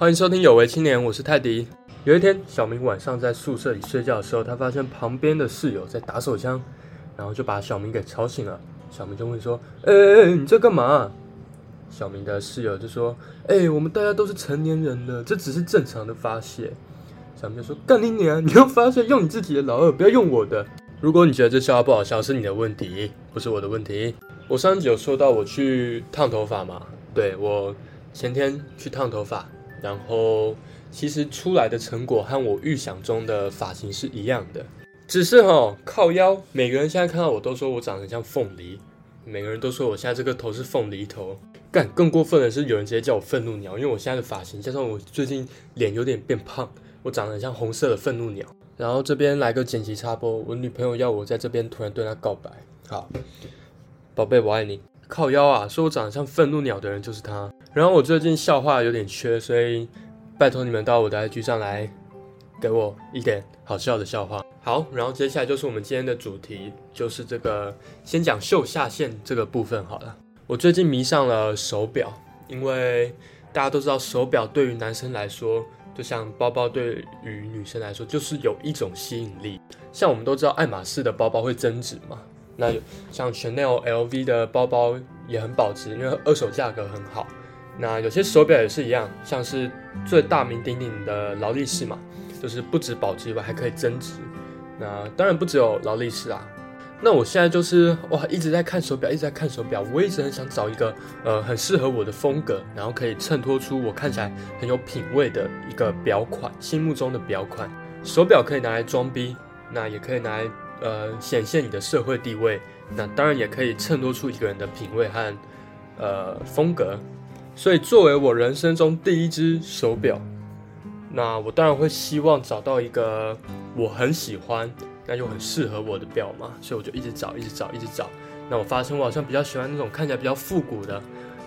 欢迎收听有为青年，我是泰迪。有一天，小明晚上在宿舍里睡觉的时候，他发现旁边的室友在打手枪，然后就把小明给吵醒了。小明就问说：“哎哎哎，你在干嘛？”小明的室友就说：“哎，我们大家都是成年人了，这只是正常的发泄。”小明就说：“干你娘！你要发泄用你自己的老二，不要用我的。如果你觉得这笑话不好笑，是你的问题，不是我的问题。”我上集有说到我去烫头发嘛？对我前天去烫头发，然后其实出来的成果和我预想中的发型是一样的，只是哈靠腰，每个人现在看到我都说我长得像凤梨，每个人都说我现在这个头是凤梨头。干更过分的是，有人直接叫我愤怒鸟，因为我现在的发型加上我最近脸有点变胖，我长得很像红色的愤怒鸟。然后这边来个剪辑插播，我女朋友要我在这边突然对她告白，好。宝贝，我爱你。靠腰啊，说我长得像愤怒鸟的人就是他。然后我最近笑话有点缺，所以拜托你们到我的 IG 上来，给我一点好笑的笑话。好，然后接下来就是我们今天的主题，就是这个先讲秀下限这个部分好了。我最近迷上了手表，因为大家都知道手表对于男生来说，就像包包对于女生来说，就是有一种吸引力。像我们都知道爱马仕的包包会增值嘛。那像 Chanel、LV 的包包也很保值，因为二手价格很好。那有些手表也是一样，像是最大名鼎鼎的劳力士嘛，就是不止保值以外还可以增值。那当然不只有劳力士啊。那我现在就是哇，一直在看手表，一直在看手表。我一直很想找一个呃很适合我的风格，然后可以衬托出我看起来很有品味的一个表款，心目中的表款。手表可以拿来装逼，那也可以拿来。呃，显现你的社会地位，那当然也可以衬托出一个人的品味和呃风格。所以，作为我人生中第一只手表，那我当然会希望找到一个我很喜欢，那又很适合我的表嘛。所以我就一直找，一直找，一直找。那我发现我好像比较喜欢那种看起来比较复古的，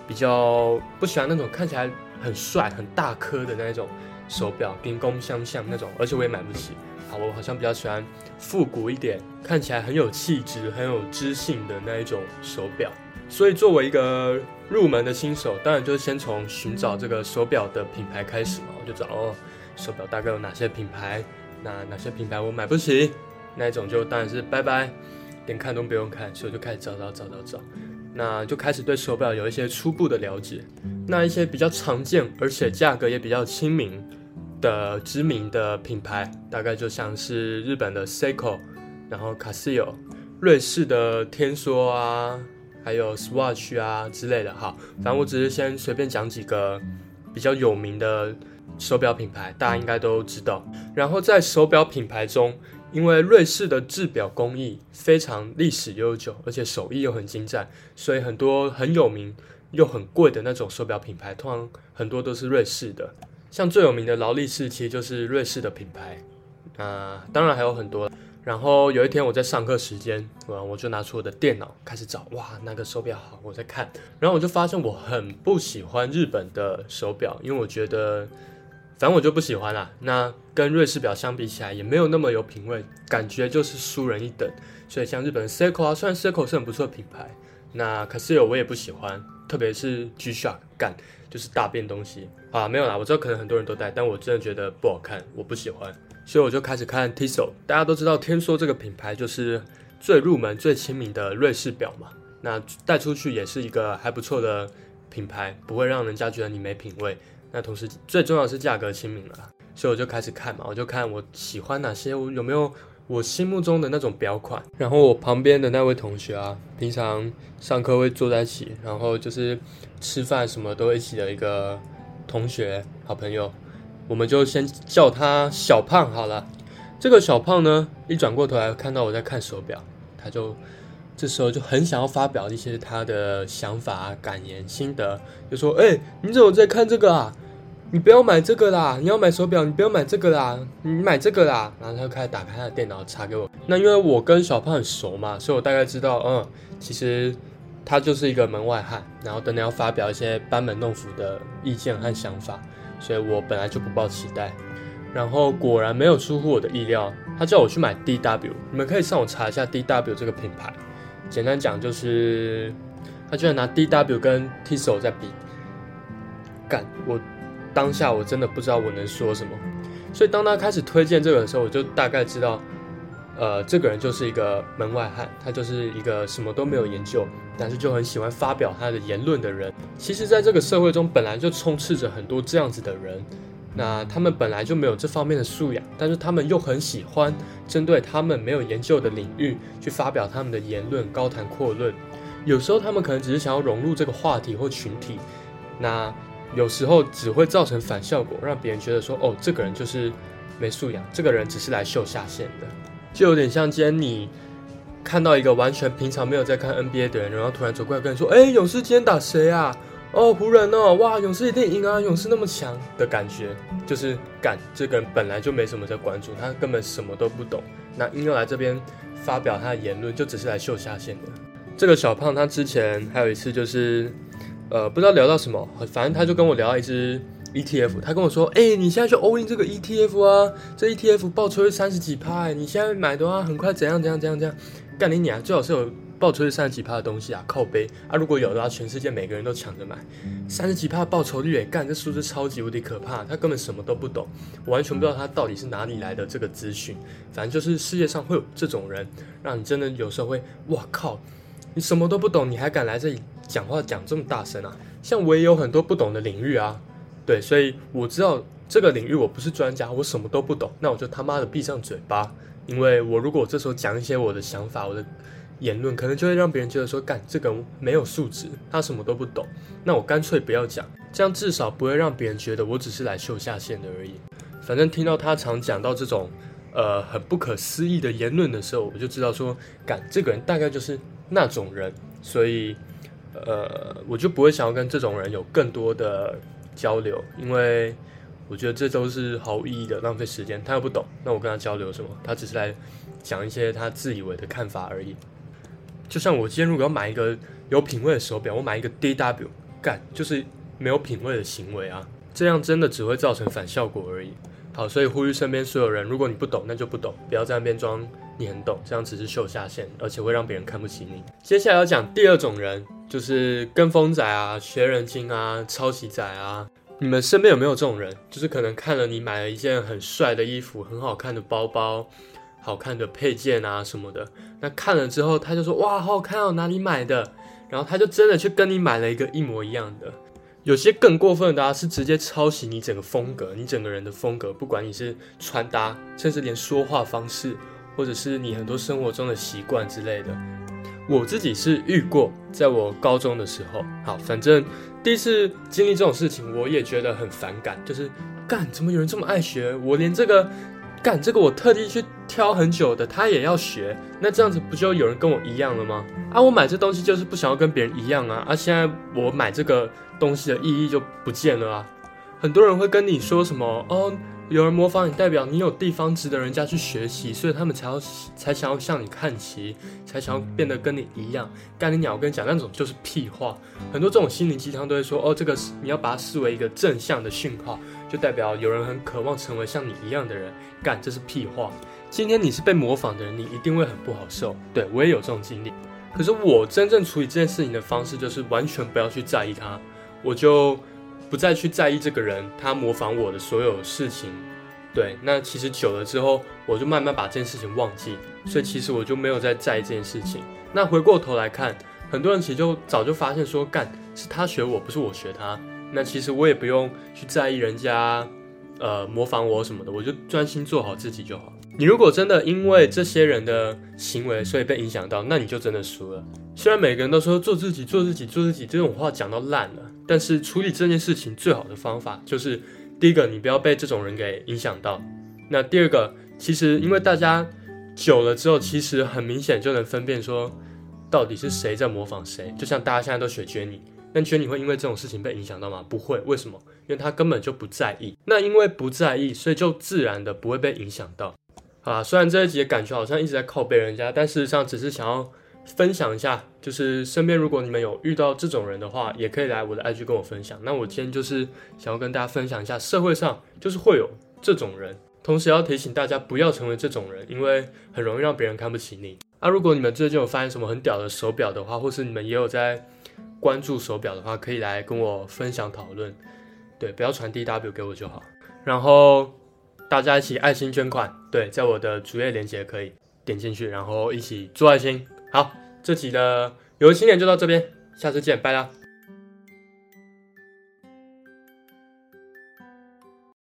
比较不喜欢那种看起来很帅、很大颗的那种手表，兵工相向那种，而且我也买不起。好我好像比较喜欢复古一点，看起来很有气质、很有知性的那一种手表。所以作为一个入门的新手，当然就是先从寻找这个手表的品牌开始嘛。我就找哦，手表大概有哪些品牌？那哪些品牌我买不起？那一种就当然是拜拜，连看都不用看。所以我就开始找找找找找，那就开始对手表有一些初步的了解。那一些比较常见，而且价格也比较亲民。的知名的品牌大概就像是日本的 Seiko，然后 Casio，瑞士的天梭啊，还有 Swatch 啊之类的哈。反正我只是先随便讲几个比较有名的手表品牌，大家应该都知道。然后在手表品牌中，因为瑞士的制表工艺非常历史悠久，而且手艺又很精湛，所以很多很有名又很贵的那种手表品牌，通常很多都是瑞士的。像最有名的劳力士，其实就是瑞士的品牌，啊，当然还有很多。然后有一天我在上课时间，我我就拿出我的电脑开始找，哇，那个手表好，我在看。然后我就发现我很不喜欢日本的手表，因为我觉得，反正我就不喜欢啦。那跟瑞士表相比起来，也没有那么有品味，感觉就是输人一等。所以像日本 Seiko 啊，虽然 Seiko 是很不错的品牌，那可是有我也不喜欢，特别是 G-Shock 干。就是大便东西啊，没有啦，我知道可能很多人都戴，但我真的觉得不好看，我不喜欢，所以我就开始看 Tissot。大家都知道天梭这个品牌就是最入门、最亲民的瑞士表嘛，那带出去也是一个还不错的品牌，不会让人家觉得你没品味。那同时最重要是价格亲民了，所以我就开始看嘛，我就看我喜欢哪些，我有没有。我心目中的那种表款，然后我旁边的那位同学啊，平常上课会坐在一起，然后就是吃饭什么都一起的一个同学好朋友，我们就先叫他小胖好了。这个小胖呢，一转过头来看到我在看手表，他就这时候就很想要发表一些他的想法、感言、心得，就说：“哎，你怎么在看这个啊？”你不要买这个啦！你要买手表，你不要买这个啦！你买这个啦！然后他就开始打开他的电脑查给我。那因为我跟小胖很熟嘛，所以我大概知道，嗯，其实他就是一个门外汉，然后等等要发表一些班门弄斧的意见和想法，所以我本来就不抱期待。然后果然没有出乎我的意料，他叫我去买 DW。你们可以上网查一下 DW 这个品牌。简单讲就是，他居然拿 DW 跟 Tissot 在比，干我。当下我真的不知道我能说什么。所以当他开始推荐这个的时候，我就大概知道，呃，这个人就是一个门外汉，他就是一个什么都没有研究，但是就很喜欢发表他的言论的人。其实，在这个社会中本来就充斥着很多这样子的人，那他们本来就没有这方面的素养，但是他们又很喜欢针对他们没有研究的领域去发表他们的言论，高谈阔论。有时候他们可能只是想要融入这个话题或群体，那。有时候只会造成反效果，让别人觉得说：“哦，这个人就是没素养，这个人只是来秀下限的。”就有点像今天你看到一个完全平常没有在看 NBA 的人，然后突然走过来跟你说：“哎，勇士今天打谁啊？哦，湖人哦，哇，勇士一定赢啊，勇士那么强的感觉。”就是干这个人本来就没什么在关注，他根本什么都不懂，那硬要来这边发表他的言论，就只是来秀下限的。这个小胖他之前还有一次就是。呃，不知道聊到什么，反正他就跟我聊一只 ETF，他跟我说，哎，你现在去 all in 这个 ETF 啊，这 ETF 报酬率三十几趴，你现在买的话，很快怎样怎样怎样怎样，干你娘，最好是有报酬率三十几趴的东西啊，靠背啊，如果有的话，全世界每个人都抢着买，三十几趴报酬率，干这数字超级无敌可怕，他根本什么都不懂，完全不知道他到底是哪里来的这个资讯，反正就是世界上会有这种人，让你真的有时候会，哇靠，你什么都不懂，你还敢来这里？讲话讲这么大声啊！像我也有很多不懂的领域啊，对，所以我知道这个领域我不是专家，我什么都不懂，那我就他妈的闭上嘴巴，因为我如果这时候讲一些我的想法、我的言论，可能就会让别人觉得说，干这个没有素质，他什么都不懂，那我干脆不要讲，这样至少不会让别人觉得我只是来秀下限的而已。反正听到他常讲到这种呃很不可思议的言论的时候，我就知道说，干这个人大概就是那种人，所以。呃，我就不会想要跟这种人有更多的交流，因为我觉得这都是毫无意义的浪费时间。他又不懂，那我跟他交流什么？他只是来讲一些他自以为的看法而已。就像我今天如果要买一个有品味的手表，我买一个 DW，干就是没有品味的行为啊！这样真的只会造成反效果而已。好，所以呼吁身边所有人，如果你不懂，那就不懂，不要在那边装你很懂，这样只是秀下限，而且会让别人看不起你。接下来要讲第二种人。就是跟风仔啊、学人精啊、抄袭仔啊，你们身边有没有这种人？就是可能看了你买了一件很帅的衣服、很好看的包包、好看的配件啊什么的，那看了之后他就说哇，好好看哦，哪里买的？然后他就真的去跟你买了一个一模一样的。有些更过分的啊，是直接抄袭你整个风格，你整个人的风格，不管你是穿搭，甚至连说话方式，或者是你很多生活中的习惯之类的。我自己是遇过，在我高中的时候，好，反正第一次经历这种事情，我也觉得很反感，就是干，怎么有人这么爱学？我连这个干这个，我特地去挑很久的，他也要学，那这样子不就有人跟我一样了吗？啊，我买这东西就是不想要跟别人一样啊，啊，现在我买这个东西的意义就不见了啊，很多人会跟你说什么哦。有人模仿你，代表你有地方值得人家去学习，所以他们才要才想要向你看齐，才想要变得跟你一样。干你鸟！跟你讲，那种就是屁话。很多这种心灵鸡汤都会说，哦，这个是你要把它视为一个正向的讯号，就代表有人很渴望成为像你一样的人。干，这是屁话。今天你是被模仿的人，你一定会很不好受。对我也有这种经历。可是我真正处理这件事情的方式，就是完全不要去在意它，我就。不再去在意这个人，他模仿我的所有事情，对，那其实久了之后，我就慢慢把这件事情忘记，所以其实我就没有再在意这件事情。那回过头来看，很多人其实就早就发现说，干是他学我，不是我学他。那其实我也不用去在意人家，呃，模仿我什么的，我就专心做好自己就好。你如果真的因为这些人的行为，所以被影响到，那你就真的输了。虽然每个人都说做自己、做自己、做自己这种话讲到烂了。但是处理这件事情最好的方法就是，第一个，你不要被这种人给影响到。那第二个，其实因为大家久了之后，其实很明显就能分辨说，到底是谁在模仿谁。就像大家现在都学 Jenny，那 Jenny 会因为这种事情被影响到吗？不会，为什么？因为他根本就不在意。那因为不在意，所以就自然的不会被影响到。啊，虽然这一集的感觉好像一直在靠背人家，但事实上只是想要。分享一下就是身边如果你们有遇到这种人的话也可以来我的 ig 跟我分享。那我今天就是想要跟大家分享一下社会上就是会有这种人同时要提醒大家不要成为这种人因为很容易让别人看不起你。啊如果你们最近有发现什么很屌的手表的话或是你们也有在关注手表的话可以来跟我分享讨论。对不要传递 w 给我就好。然后大家一起爱心捐款对在我的主页链接可以点进去然后一起做爱心。好，这期的游戏经就到这边，下次见，拜啦。